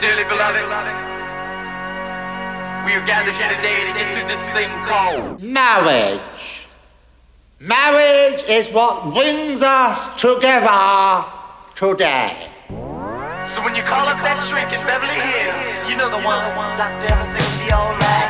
Dearly beloved, we are gathered here today to get through this thing called marriage. Marriage is what brings us together today. So when you call up that shrink in Beverly Hills, you know the one. Doctor, everything will be alright.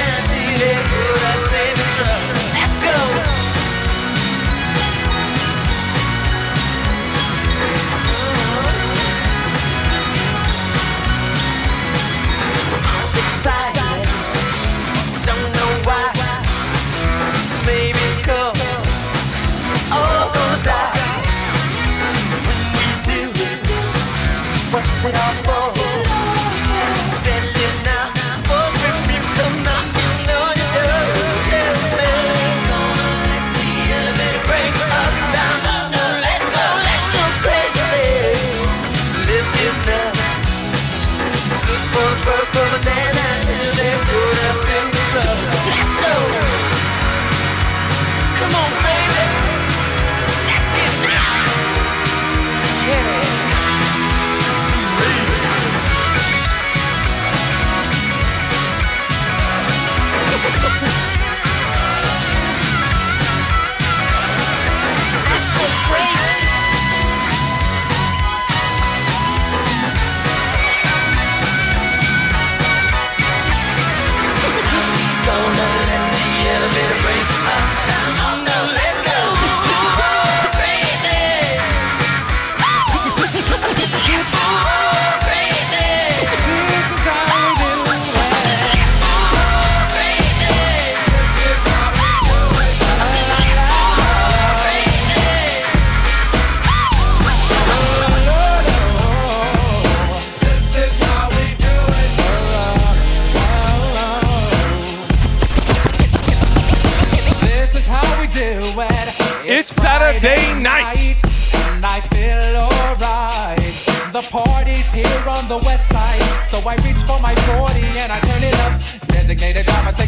it all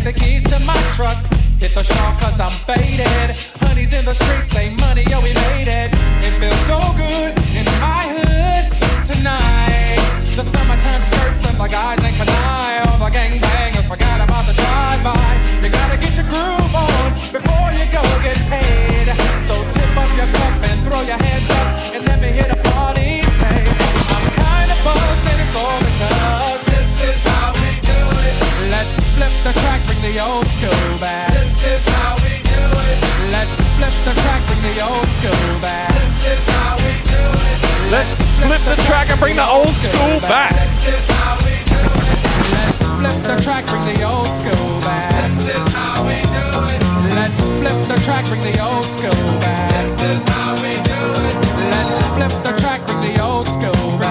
the keys to my truck. Hit the shop cause I'm fake. flip the track, bring the old school back. This is how we do it. Let's flip the track and bring the old school back. This is how we do it. Let's flip the track, bring the old school back. This is how we do it. Let's flip the track, bring the old school back. This is how we do it. Let's flip the track, bring the old school back.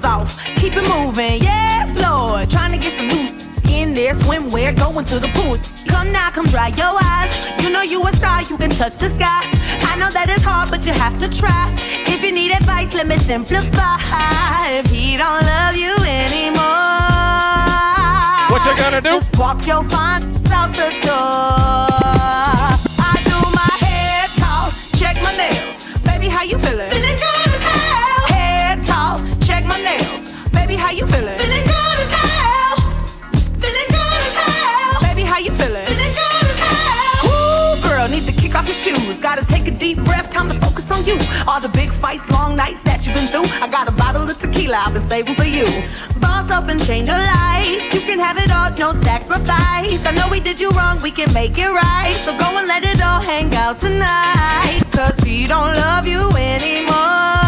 dollars off. Keep it moving, yes, Lord. Trying to get some loot in there, swimwear, going to the pool. Come now, come dry your eyes. You know you a star, you can touch the sky. I know that it's hard, but you have to try. If you need advice, let me simplify. If he don't love you anymore, what you gonna do? Just walk your fine out the door. you. All the big fights, long nights that you've been through. I got a bottle of tequila I've been saving for you. Boss up and change your life. You can have it all, no sacrifice. I know we did you wrong, we can make it right. So go and let it all hang out tonight. Cause he don't love you anymore.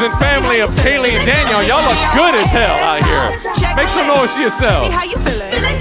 friends and family of Kayleigh and Daniel, y'all look good as hell out here. Make some noise to yourself. How you feeling?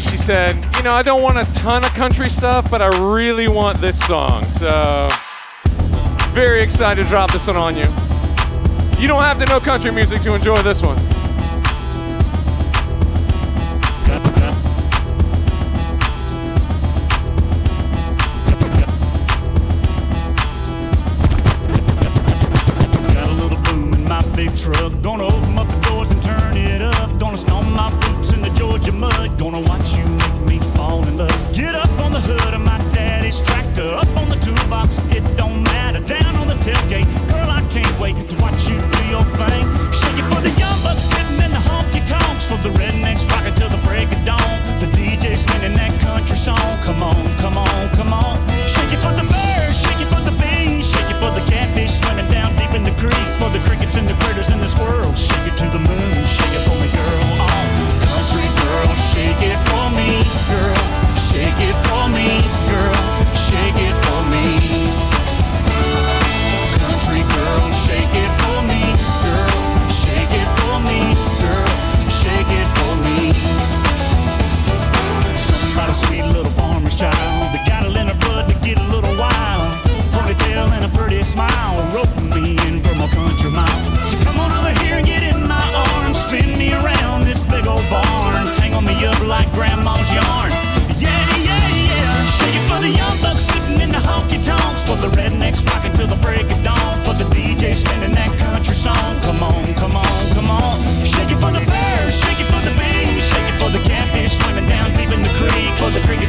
She said, you know, I don't want a ton of country stuff, but I really want this song. So, very excited to drop this one on you. You don't have to know country music to enjoy this one.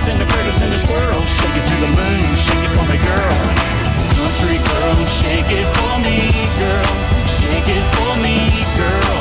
crickets and the critters and the squirrels. Shake it to the moon, shake it for me, girl. Country girl, shake it for me, girl. Shake it for me, girl.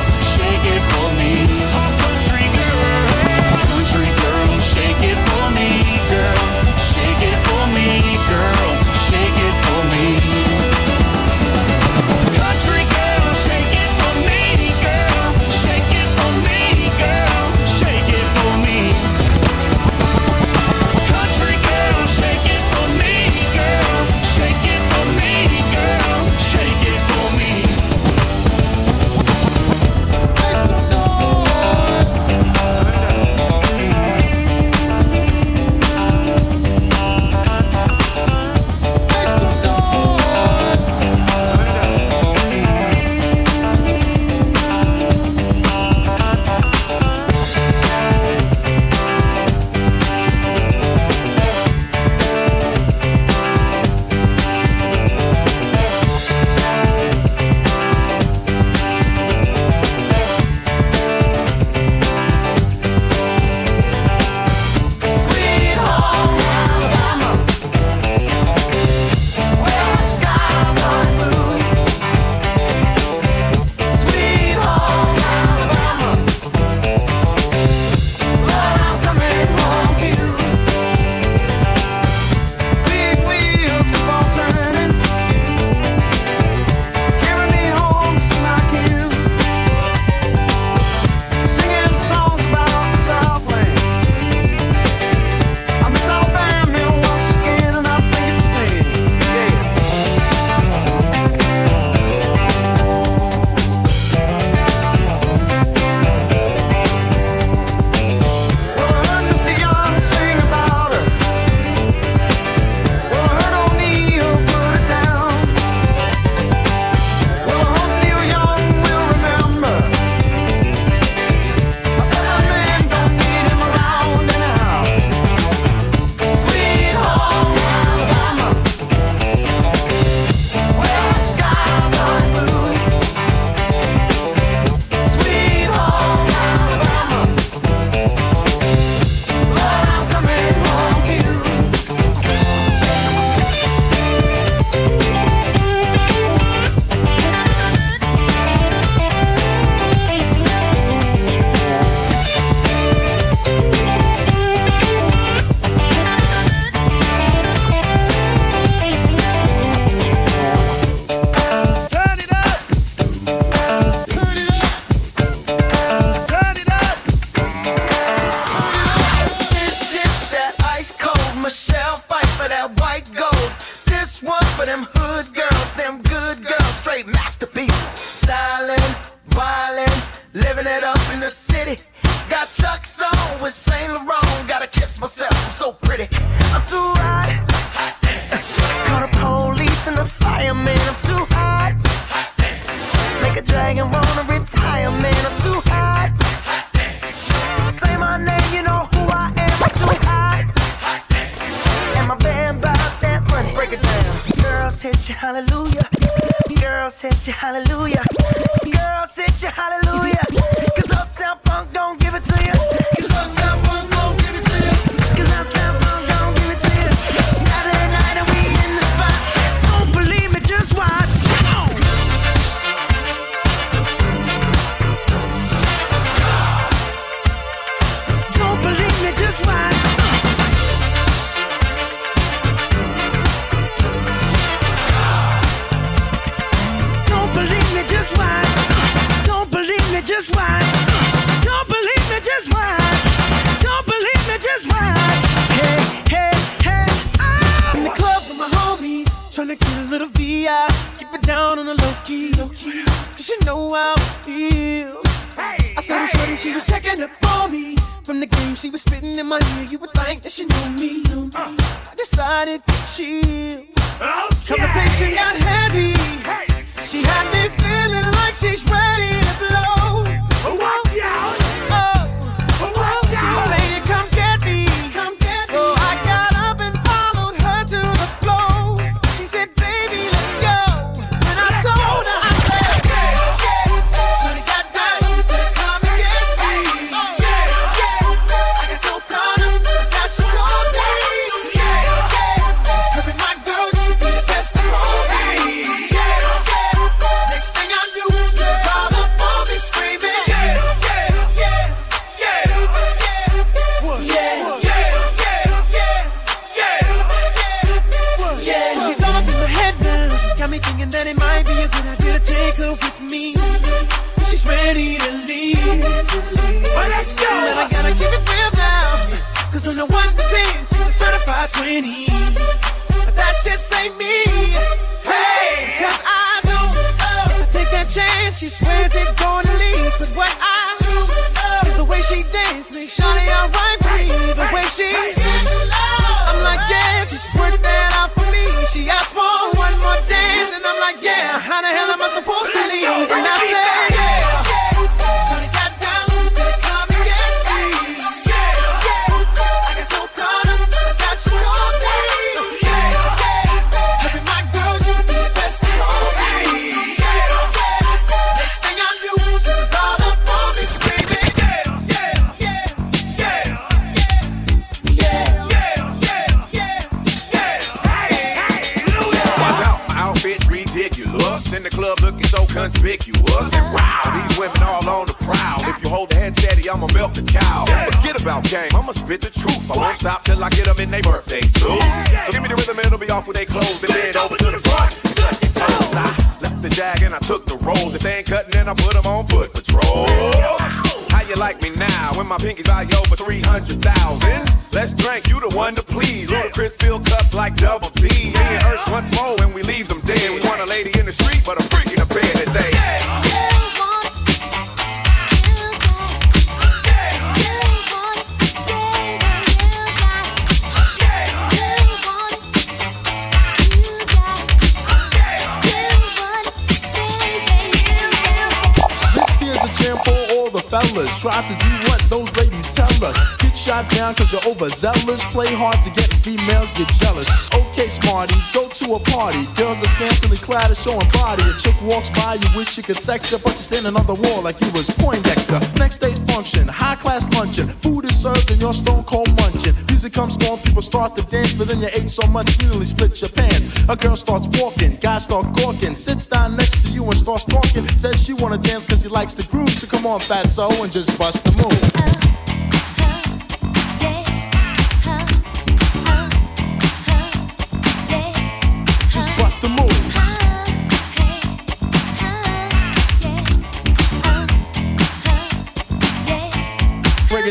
fellas try to do what those ladies tell us. Get shot down cause you're overzealous. Play hard to get females, get jealous. Okay, smarty, go to a party. Girls are scantily clad and showing body. A chick walks by, you wish you could sex her, but you're standing on the wall like you was Poindexter. Next day's function, high class luncheon. Food is served and you're stone cold munching music comes on, people start to dance, but then you ate so much you nearly split your pants. A girl starts walking, guys start gawking, sits down next to you and starts talking. Says she wanna dance cause she likes the groove, so come on, fat so and just bust the move.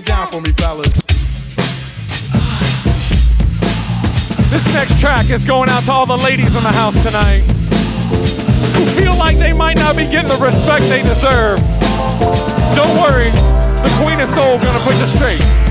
down for me. next track is going out to all the ladies in the house tonight who feel like they might not be getting the respect they deserve. Don't worry, the Queen of Soul gonna put you straight.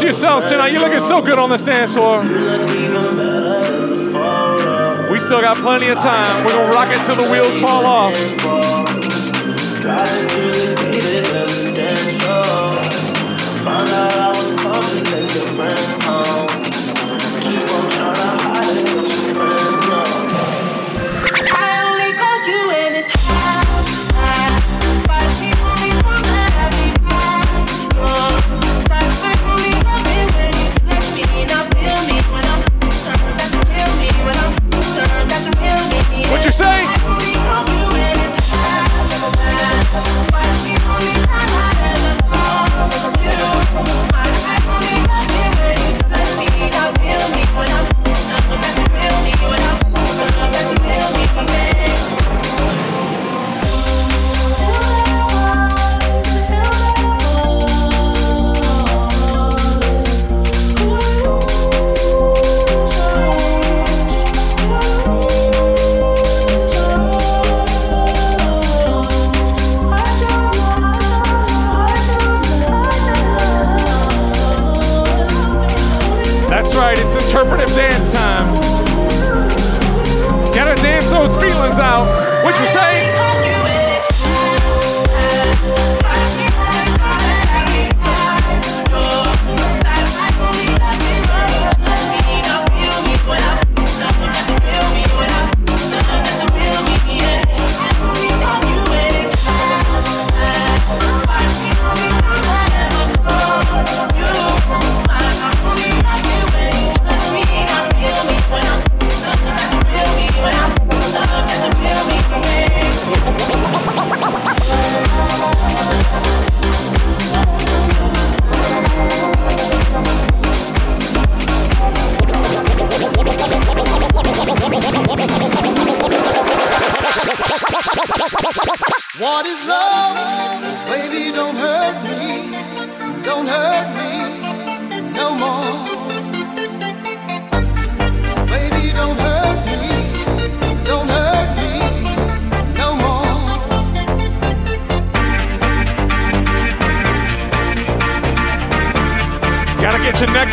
yourselves tonight. You're looking so good on the dance floor.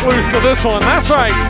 Lose to this one. That's right.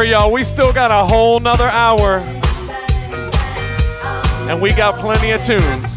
worry, y'all. We still got a whole nother hour. And we got plenty of tunes.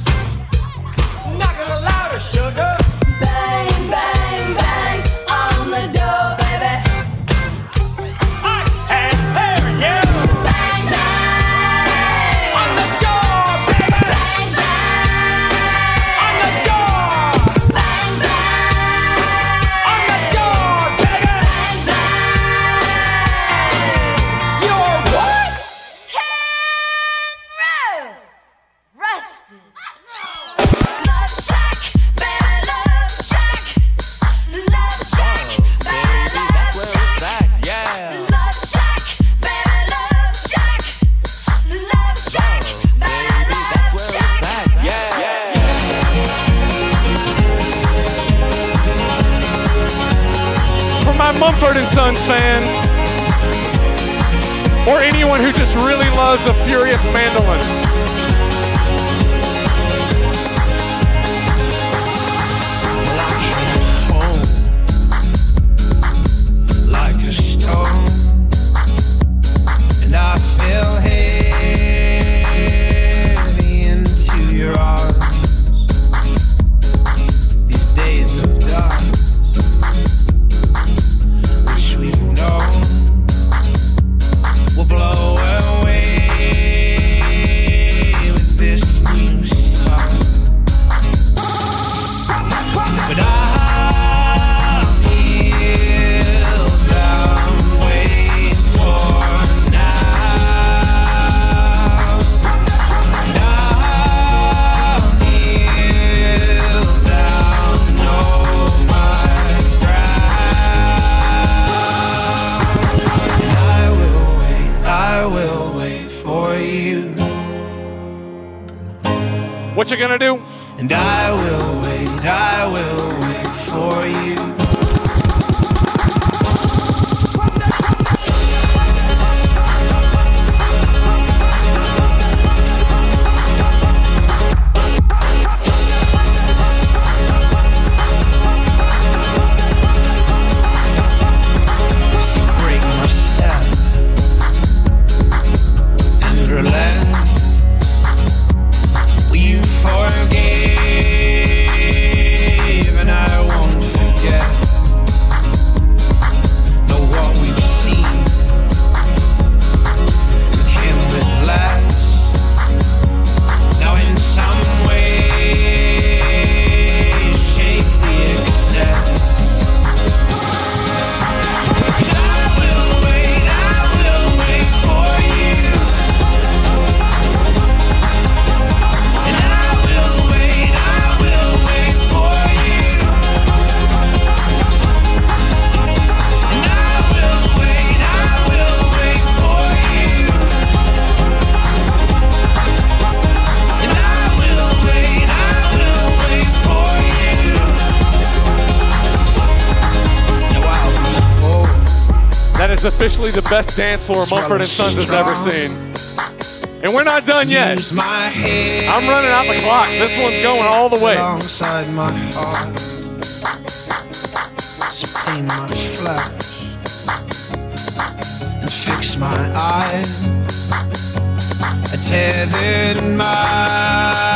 officially the best dance floor Mumford and Sons has ever seen. And we're not done yet. I'm running out the clock. This one's going all the way. Alongside my heart, so clean my flesh and fix my eyes. I tethered my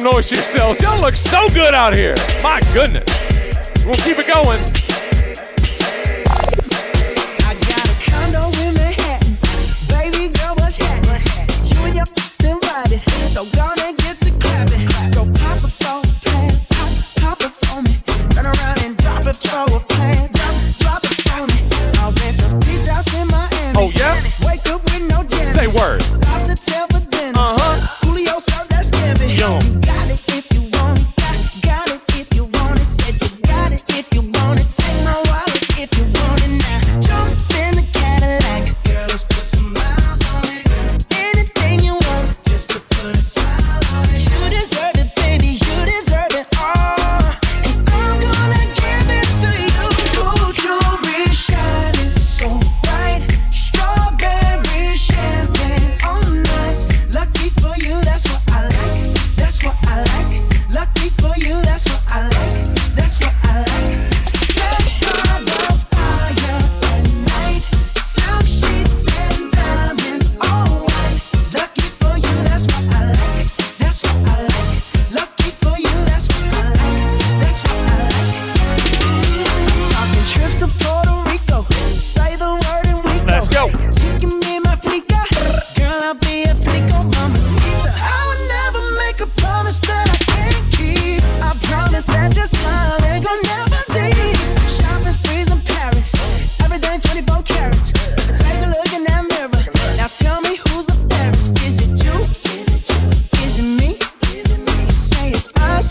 some noise yourselves. Y'all look so good out here. My goodness. We'll keep it going.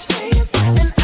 friends. And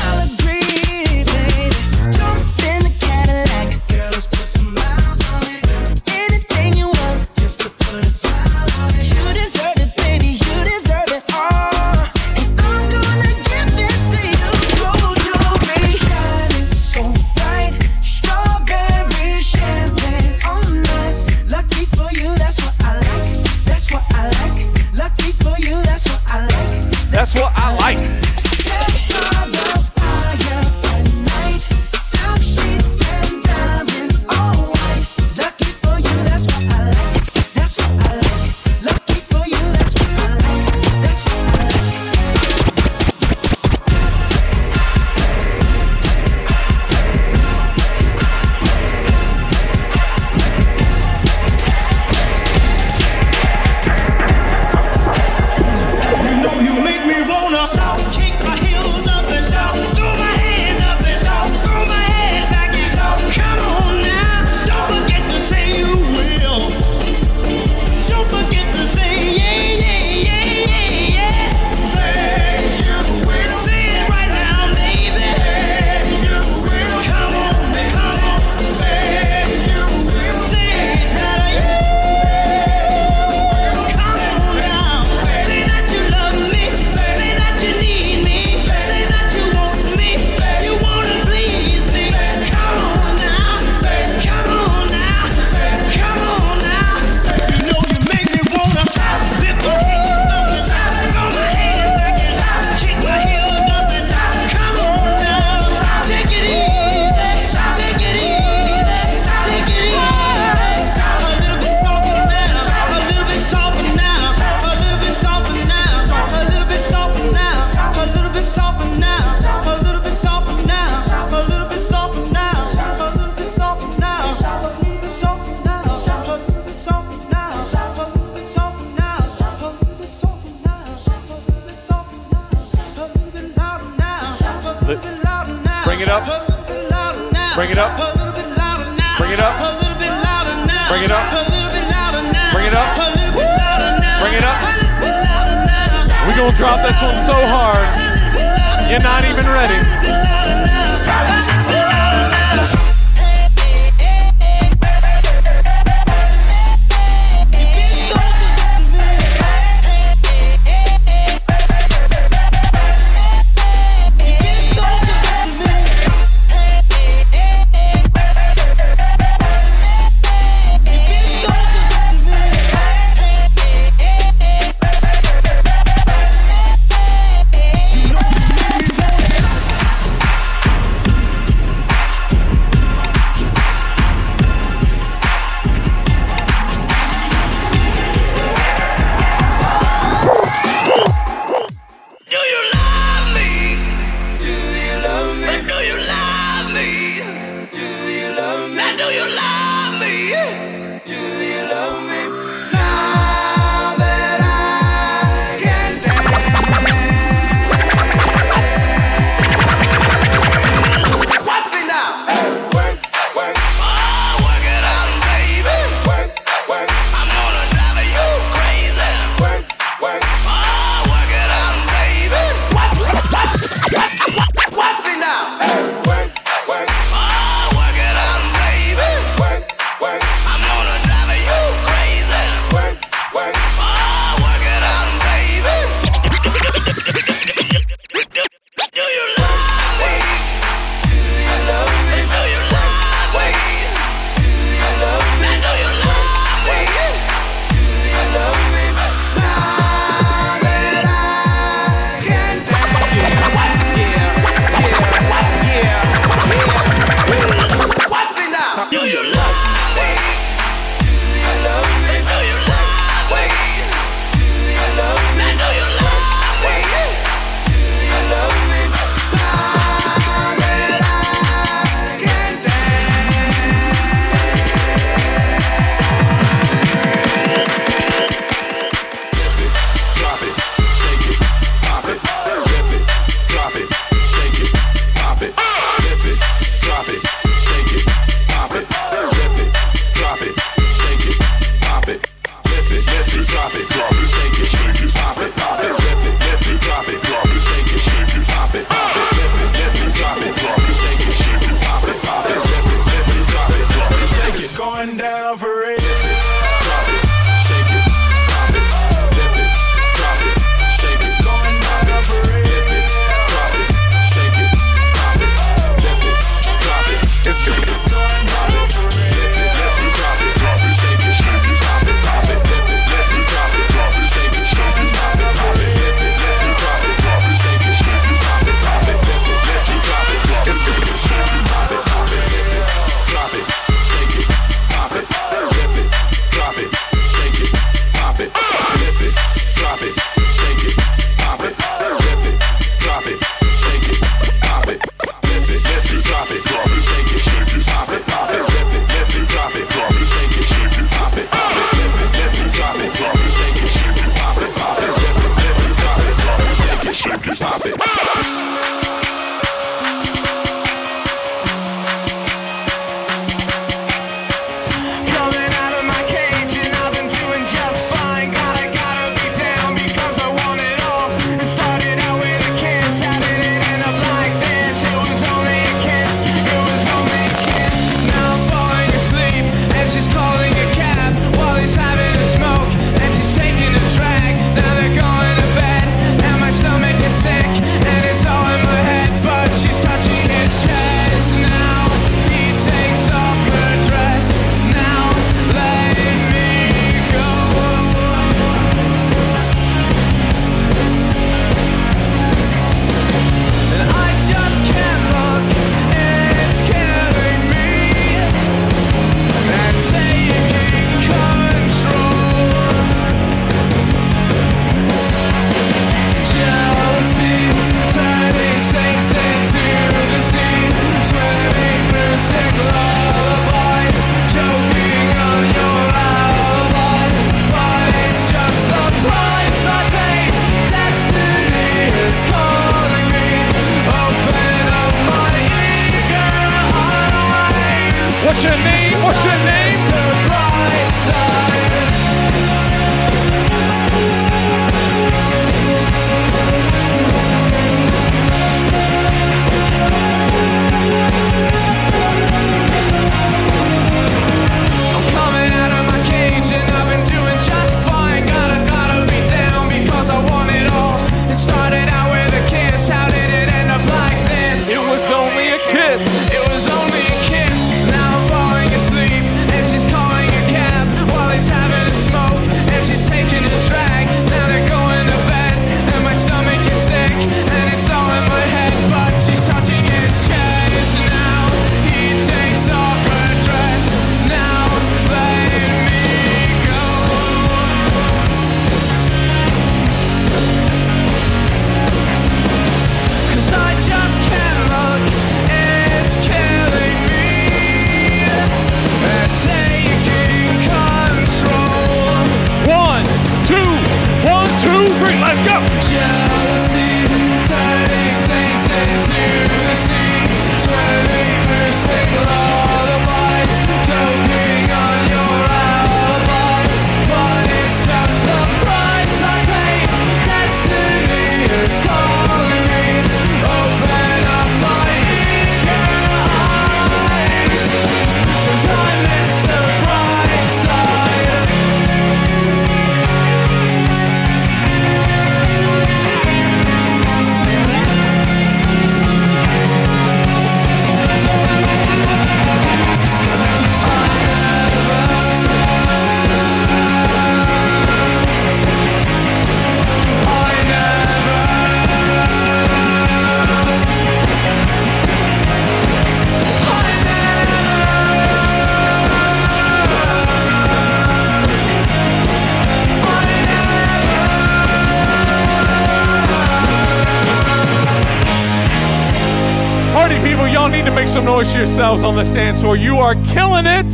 yourselves on the dance floor. You are killing it.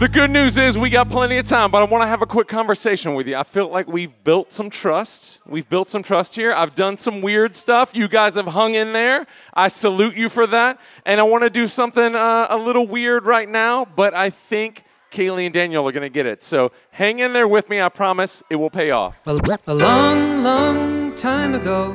The good news is we got plenty of time, but I want to have a quick conversation with you. I feel like we've built some trust. We've built some trust here. I've done some weird stuff. You guys have hung in there. I salute you for that. And I want to do something uh, a little weird right now, but I think Kayleigh and Daniel are going to get it. So hang in there with me. I promise it will pay off. A, long, long time ago,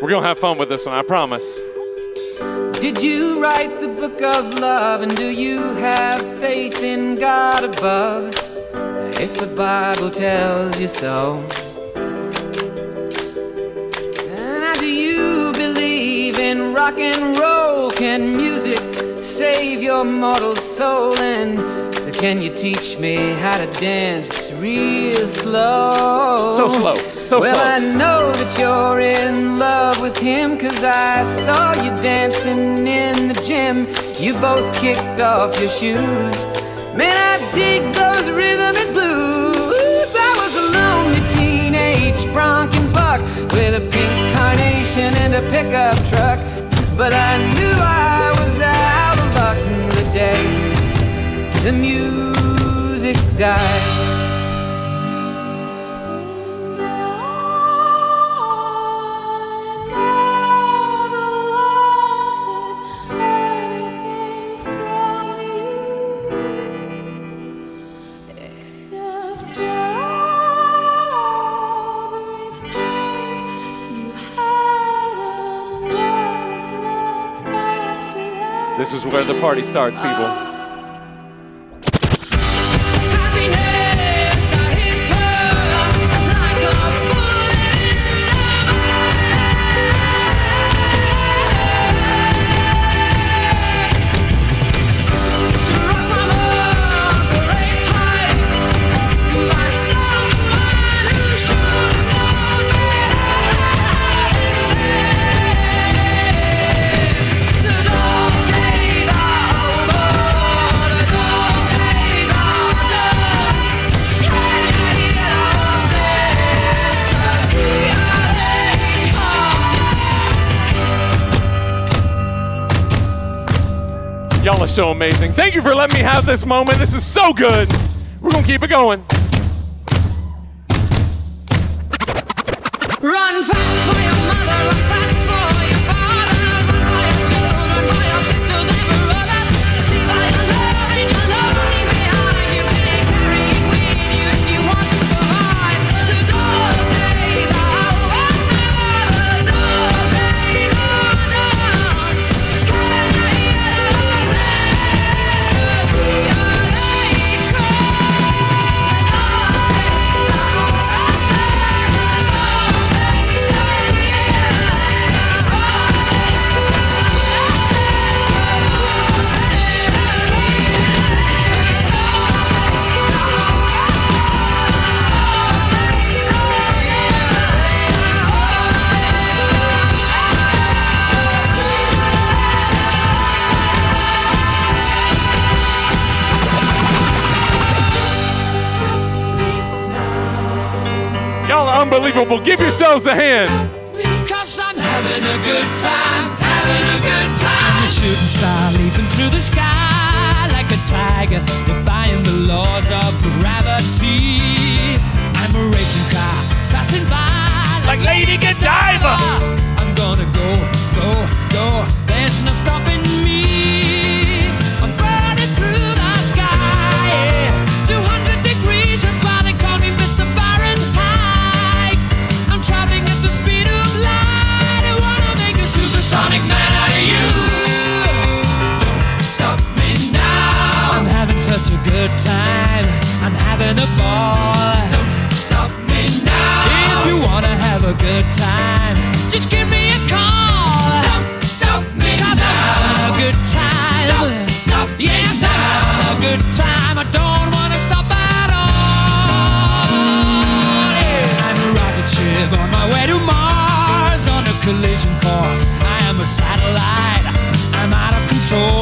We're going to have fun with this one, I promise. Did you write the book of love and do you have faith in God above? If the Bible tells you so. Now, do you believe in rock and roll? Can music save your mortal soul? And can you teach me how to dance real slow? So slow, so well, slow. I know that you're in love with him, cause I saw you dancing in the gym. You both kicked off your shoes. Man, I dig those rhythm and blues. I was a lonely teenage bronco buck with a pink carnation and a pickup truck. But I knew I was out of luck the day the music died. This is where the party starts, people. So amazing. Thank you for letting me have this moment. This is so good. We're gonna keep it going. Run fast for your mother, unbelievable. Give yourselves a hand. Cause I'm having a good time, having a good time. I'm a shooting star leaping through the sky like a tiger, defying the laws of gravity. I'm a racing car passing by like, Lady Godiva. I'm gonna go, go, go. There's no stopping I'm having a ball. Don't stop me now. If you wanna have a good time, just give me a call. Don't stop me Cause now. I'm having a good time. Don't stop me yes, I'm having a good time. I don't wanna stop at all. Yeah. I'm a rocket ship on my way to Mars on a collision course. I am a satellite. I'm out of control.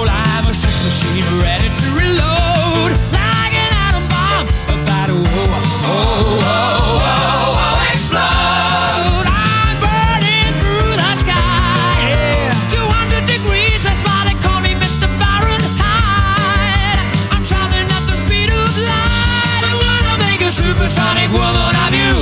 Woman of you.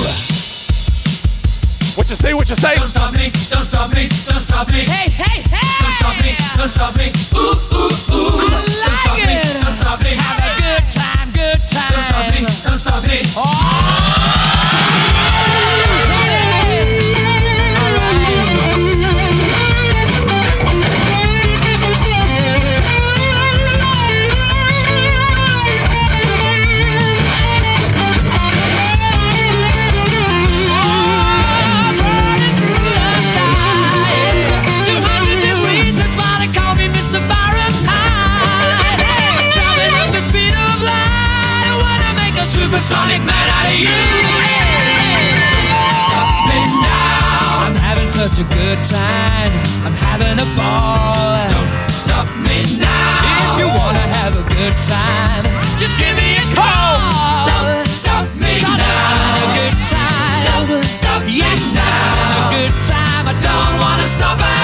What you say? What you say? Don't stop me, don't stop me, don't stop me. Hey, hey, hey! Don't stop me, don't stop me. Ooh, ooh, ooh. I like don't stop it. me, don't stop me. Have a good time, good time. Don't stop me, don't stop me. Supersonic man out of you. Stop me now. I'm having such a good time. I'm having a ball. Don't stop me now. If you wanna have a good time, just give me a call. Don't stop me now. I'm having a good time. Don't stop yes, I'm having a good time. I don't wanna stop at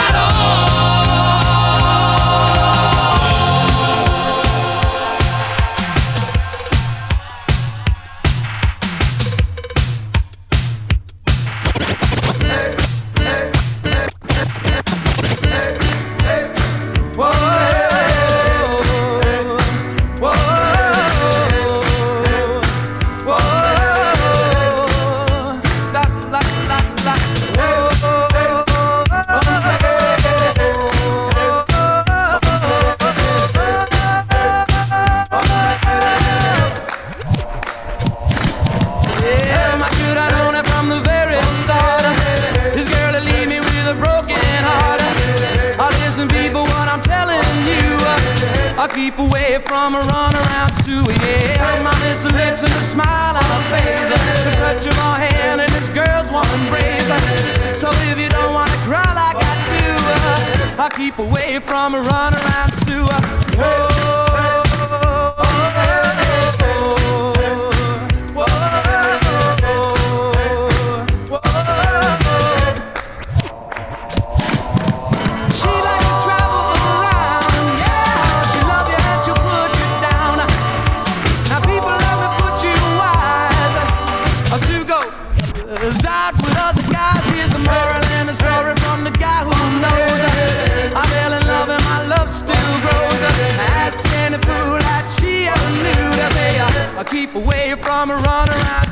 I keep away from a runaround sewer. yeah. My little lips and a smile on her face. The touch of her hand and this girl's one embrace. So if you don't wanna cry like I do, uh, I keep away from a runaround sewer. Whoa. I'm a runner.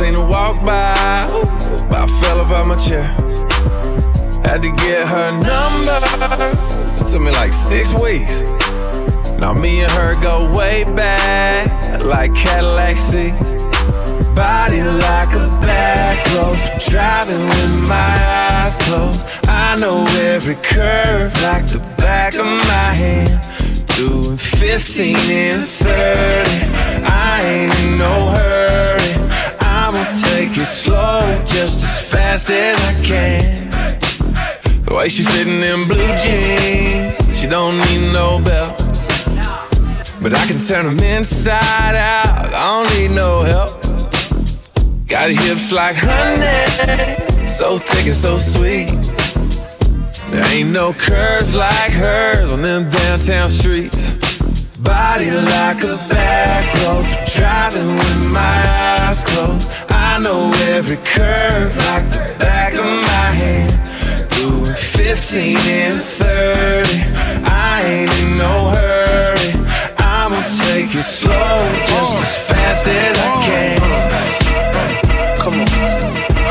seen her walk by. I fell off my chair. Had to get her number. It took me like six weeks. Now me and her go way back, like Cadillac seats. Body like a back road, driving with my eyes closed. I know every curve like the back of my hand. Doing 15 and 30, I ain't in no hurry take it slow, just as fast as I can. The way she fitting in blue jeans, she don't need no belt. But I can turn them inside out, I don't need no help. Got hips like honey, so thick and so sweet. There ain't no curves like hers on them downtown streets. Body like a back road, driving with my eyes closed know every curve like the back of my hand. Doing 15 and 30. I ain't in no hurry. I'ma take it slow, just as fast as I can. Come on.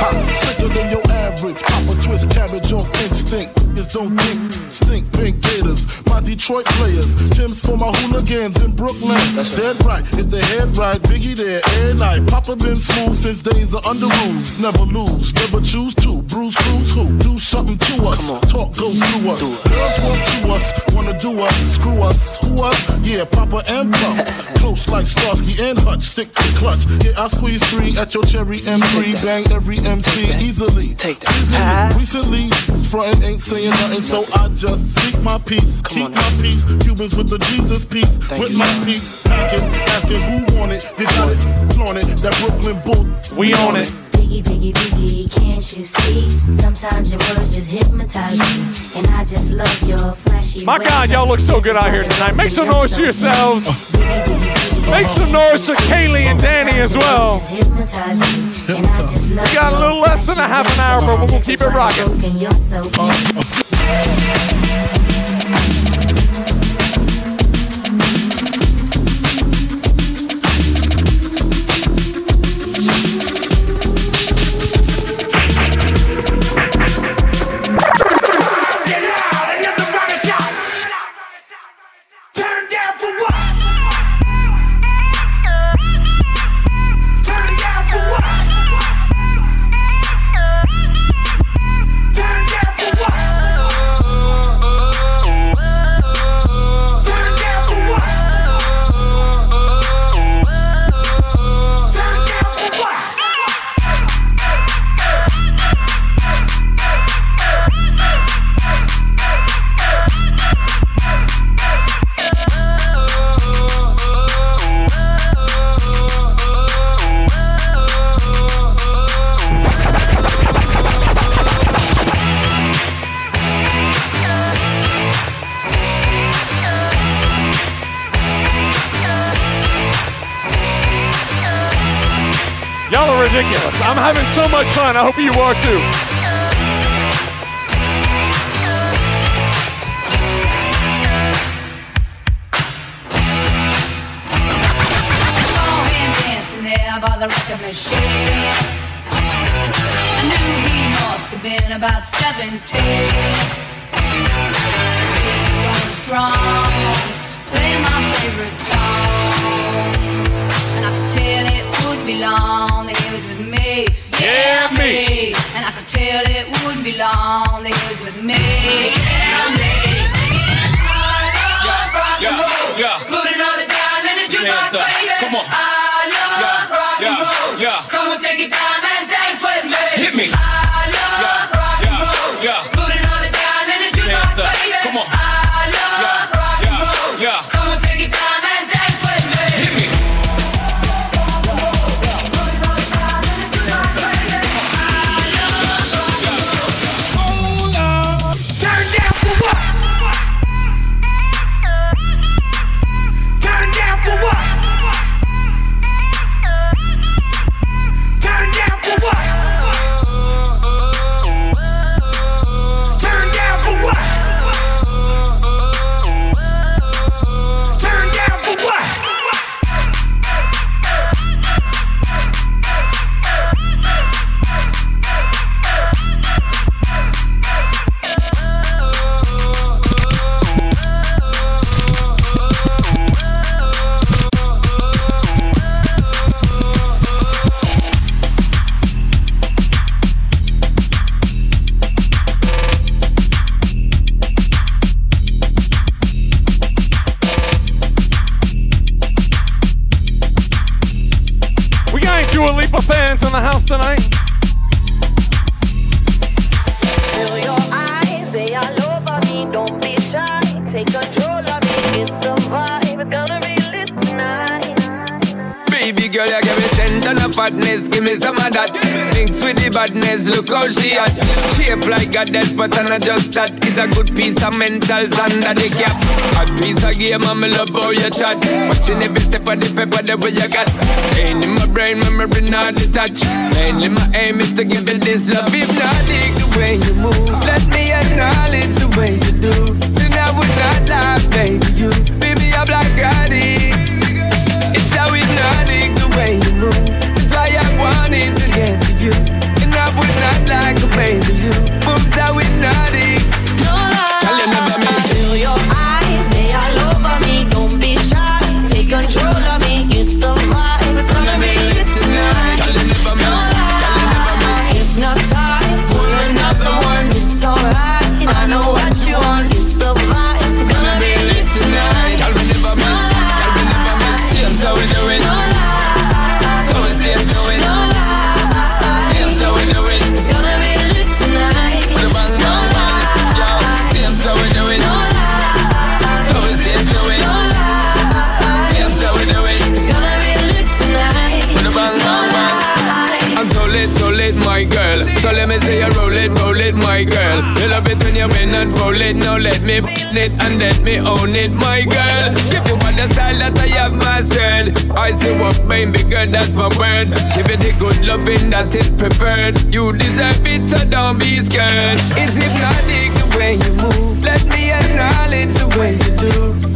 Hot, sicker than your average. Pop a twist cabbage off instinct niggas don't think. Stink pink gators, my Detroit players. Tim's for my hooligans in Brooklyn. That's Dead right, if they head right, Biggie there, air night. Papa been smooth since days of under rules. Never lose, never choose to. Bruise, cruise, who? Do something to us. Talk, go through us. Girls want to us, wanna do us. Screw us, who us? Yeah, Papa and Pump. Close like Starsky and Hutch, stick to clutch. Yeah, I squeeze three at your cherry M3. Bang every MC easily. Take that. Easily. Recently, frontin' ain't saying nothing, so I just speak my peace. Keep my peace. Cubans with the Jesus peace. with my peace. Packing, asking who want it. You got it, flaunt it. That Brooklyn bull. We on it. Biggie, biggie, biggie, can't you see? Sometimes your words just hypnotize me, and I just love your flashy. My God, y'all look so good out here tonight. Make some noise for yourselves. Make some noise for Kayleigh and Danny as well. We got a little less than a half an hour, but we'll keep it rocking. I'm having so much fun. I hope you are too. by the record machine. I knew he must have been about 17. He strong, playing my favorite song. And I could tell wouldn't be long that he was with me. Yeah, me. And I could tell it wouldn't be long that he was with me. Yeah, me. Singing, I love rock and yeah, roll. yeah. Just put another dime in the jukebox, baby. Come on. I love rock and roll. yeah. So come on, take your time piece of mentals under the cap. Hot piece of game, I'm love how you chat. Watching every step of the paper, the way you got. Ain't in my brain, memory not detached. Mainly my aim is to give you this love. If not, dig the way you move. Let me acknowledge the way you do. Then I would not lie, baby. You, baby, I'm like Scotty. It's how hypnotic the way you move. That's why I wanted to get to you. And I would not like a baby you. Moves how hypnotic. No you may not roll it. Now let me own it and let me own it, my girl. Give you all the style that I have mastered. I say what mine bigger, that's my word. Give you the good loving that is preferred. You deserve it, so don't be scared. It's hypnotic the way you move. Let me acknowledge the way you do.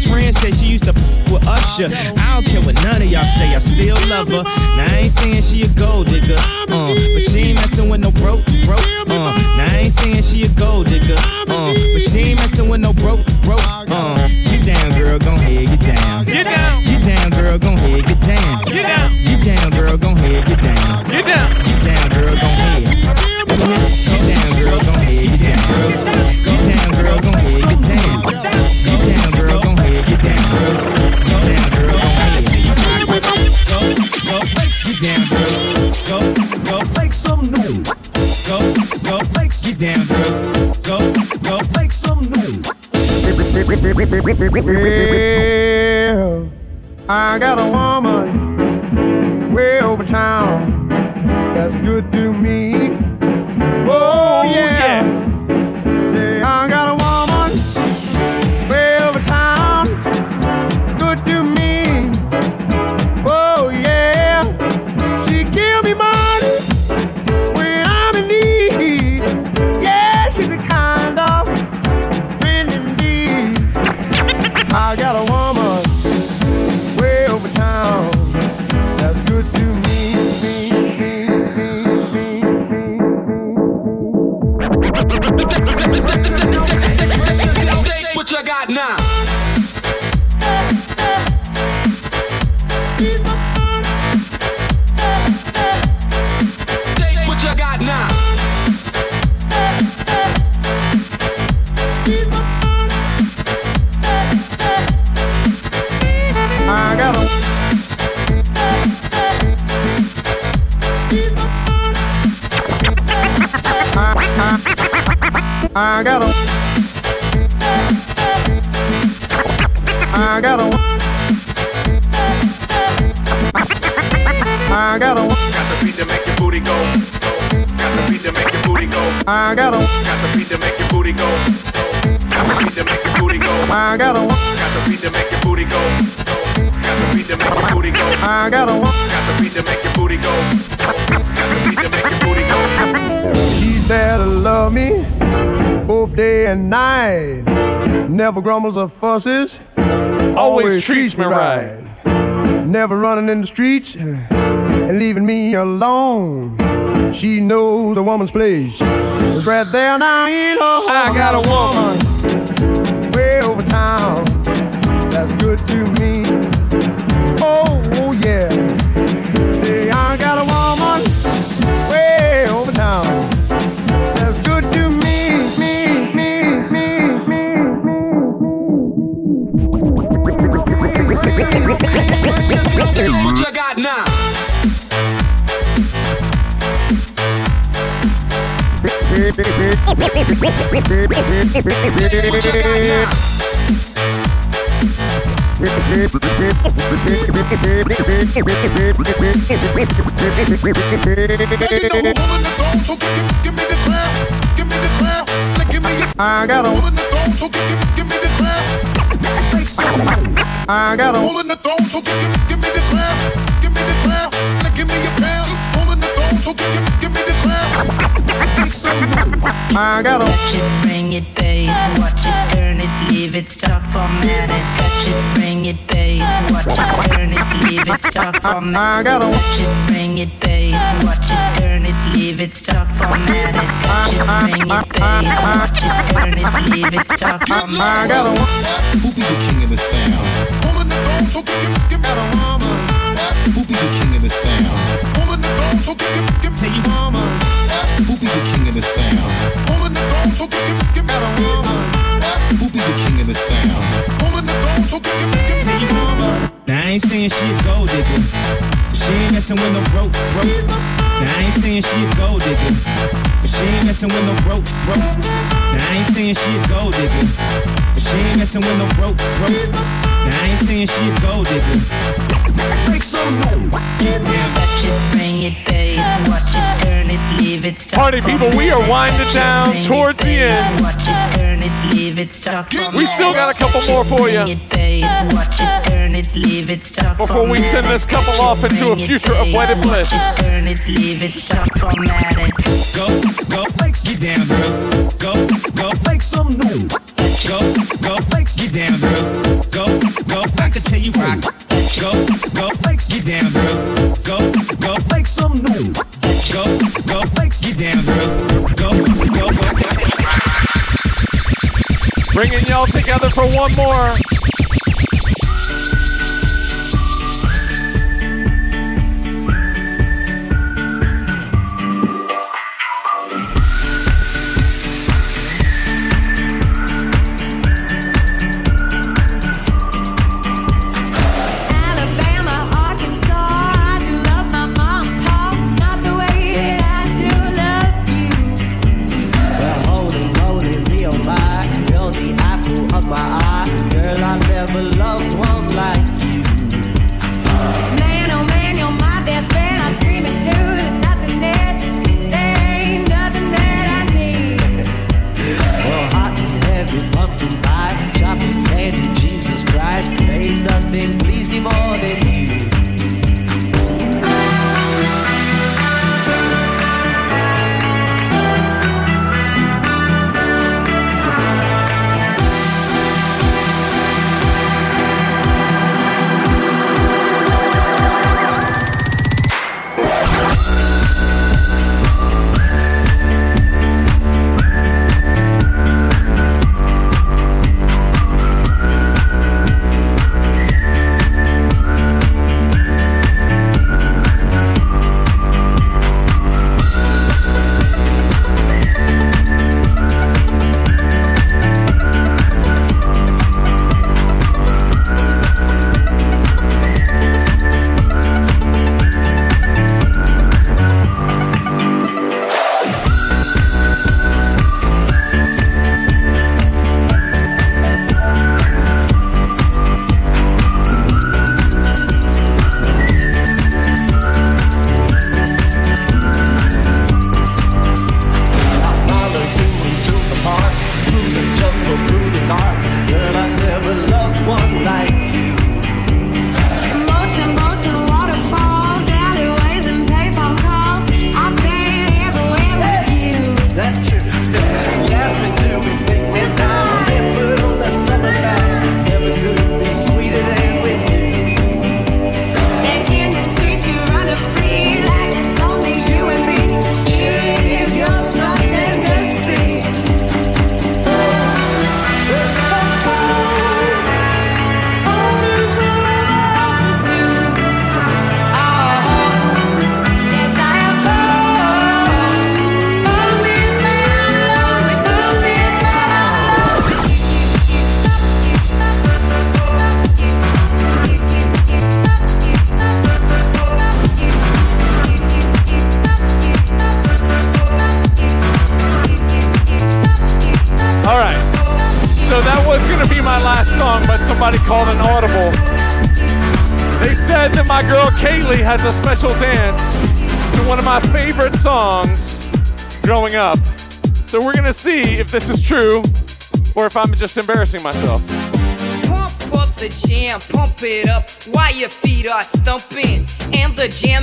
best friend said she used to f with Usher. is always, always treats me right. Never running in the streets and leaving me alone. She knows a woman's place. It's right there now in her home. I got a woman way over town that's good to me. What you got now? What you got now? I got him. I got a hole in the throne, so give, give me the crown, give me the crown, give me your. I got a. Touch it, bring it, babe. Watch it, turn it, leave it, start formatted. Touch it, bring it, babe. Watch it, turn it, leave it, start formatted. I got a. Touch it, bring it, babe. Watch it, turn it, leave it, start formatted. Touch it, bring it, babe. Watch it, turn it, leave it, start formatted. I got a. Who be the king of the sound? Pulling the bone, so give, me the mama. Who be the king of the sound? Tell you mama, who the king of the sound? Pulling the bone, so give give that a I ain't saying she a gold digger. She ain't messing with no broke, broke. Now I ain't saying she a gold digger, but she ain't messing with no broke, broke. Now I ain't saying she a gold digger, but she ain't messing with no broke, broke. Now I ain't saying she a gold digger. Make some noise. Watch it, bring it. Watch it, turn it, leave it. Stop Party people, we are winding down towards the end. Watch it, turn it, leave it. Stop. We still got a couple more for you. Before we send this couple off into a future of wedded bliss. Turn it, leave it, stop formatted. Go, go, get down, girl. Go, go, make some noise. Go, go, get down, girl. Go, go, I can tell you rock. Go, go, get down, girl. Go, go, make some noise. Go, go, get down, girl. Go, go, go, I can tell you rock. Bringing y'all together for one more. True or if I'm just embarrassing myself. Pump up the jam, pump it up while your feet are stumping. And the jam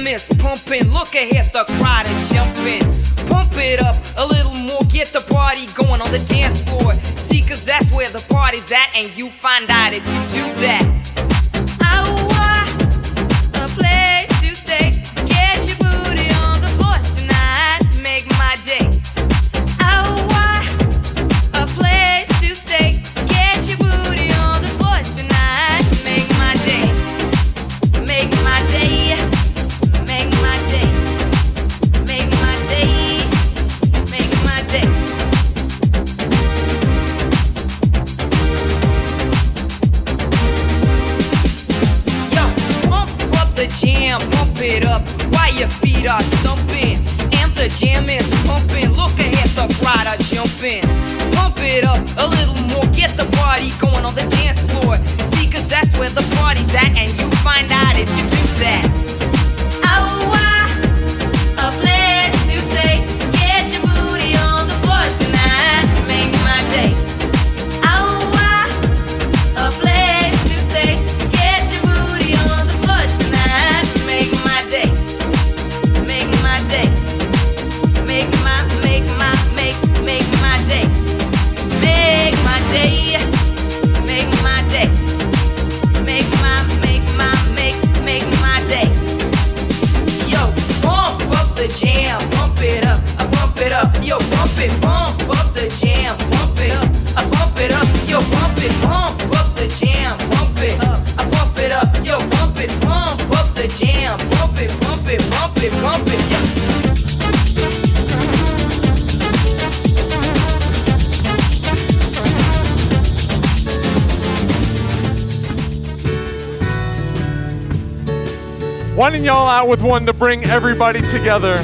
bring everybody together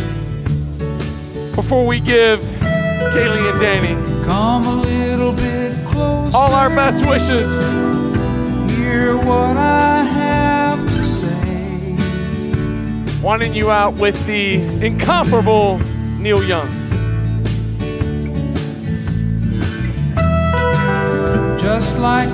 before we give Kayleigh and Danny Come a little bit closer, all our best wishes. Hear what I have to say. Wanting you out with the incomparable Neil Young. Just like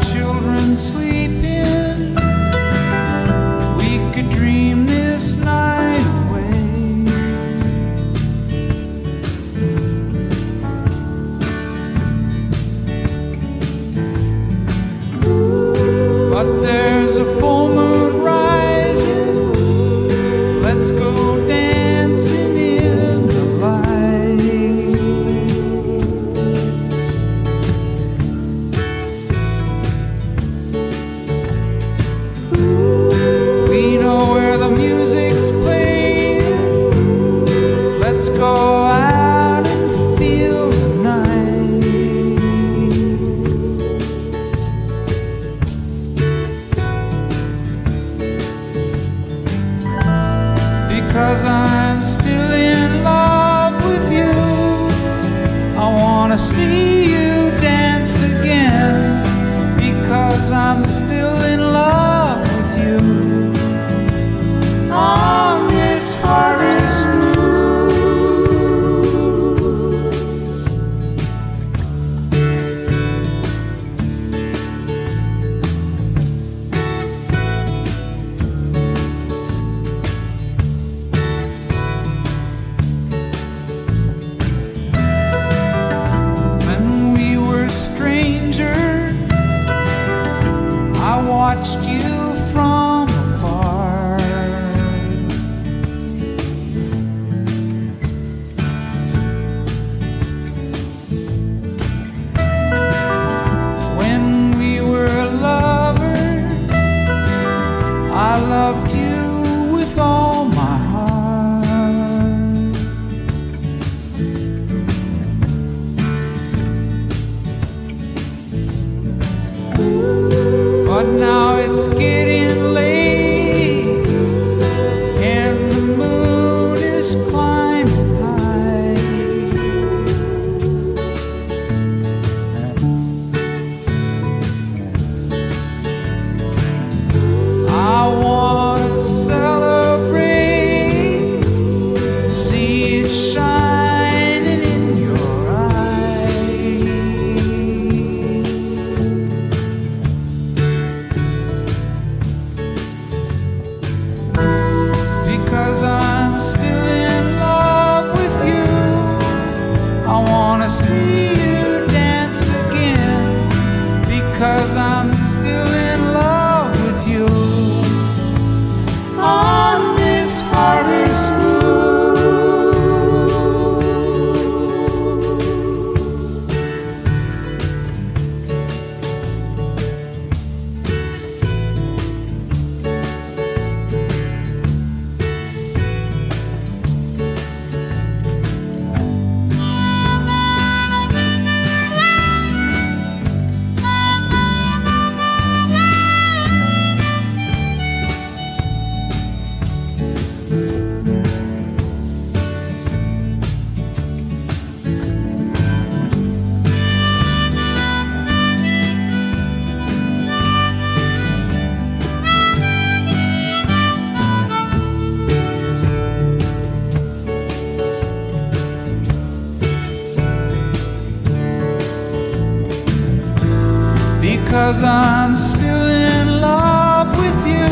because I'm still in love with you.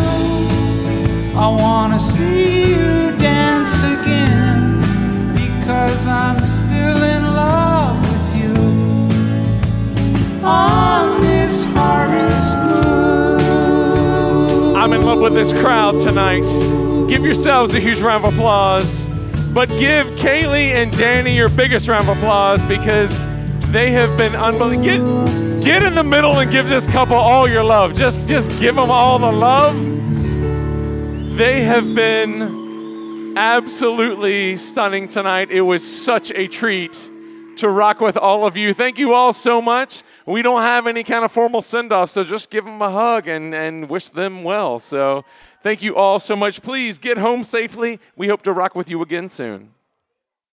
I wanna see you dance again because I'm still in love with you. On this harvest moon. I'm in love with this crowd tonight. Give yourselves a huge round of applause. But give Kayleigh and Danny your biggest round of applause because they have been unbelievable. Get, in the middle and give this couple all your love. Just, just give them all the love. They have been absolutely stunning tonight. It was such a treat to rock with all of you. Thank you all so much. We don't have any kind of formal send off, so just give them a hug and, and wish them well. So thank you all so much. Please get home safely. We hope to rock with you again soon.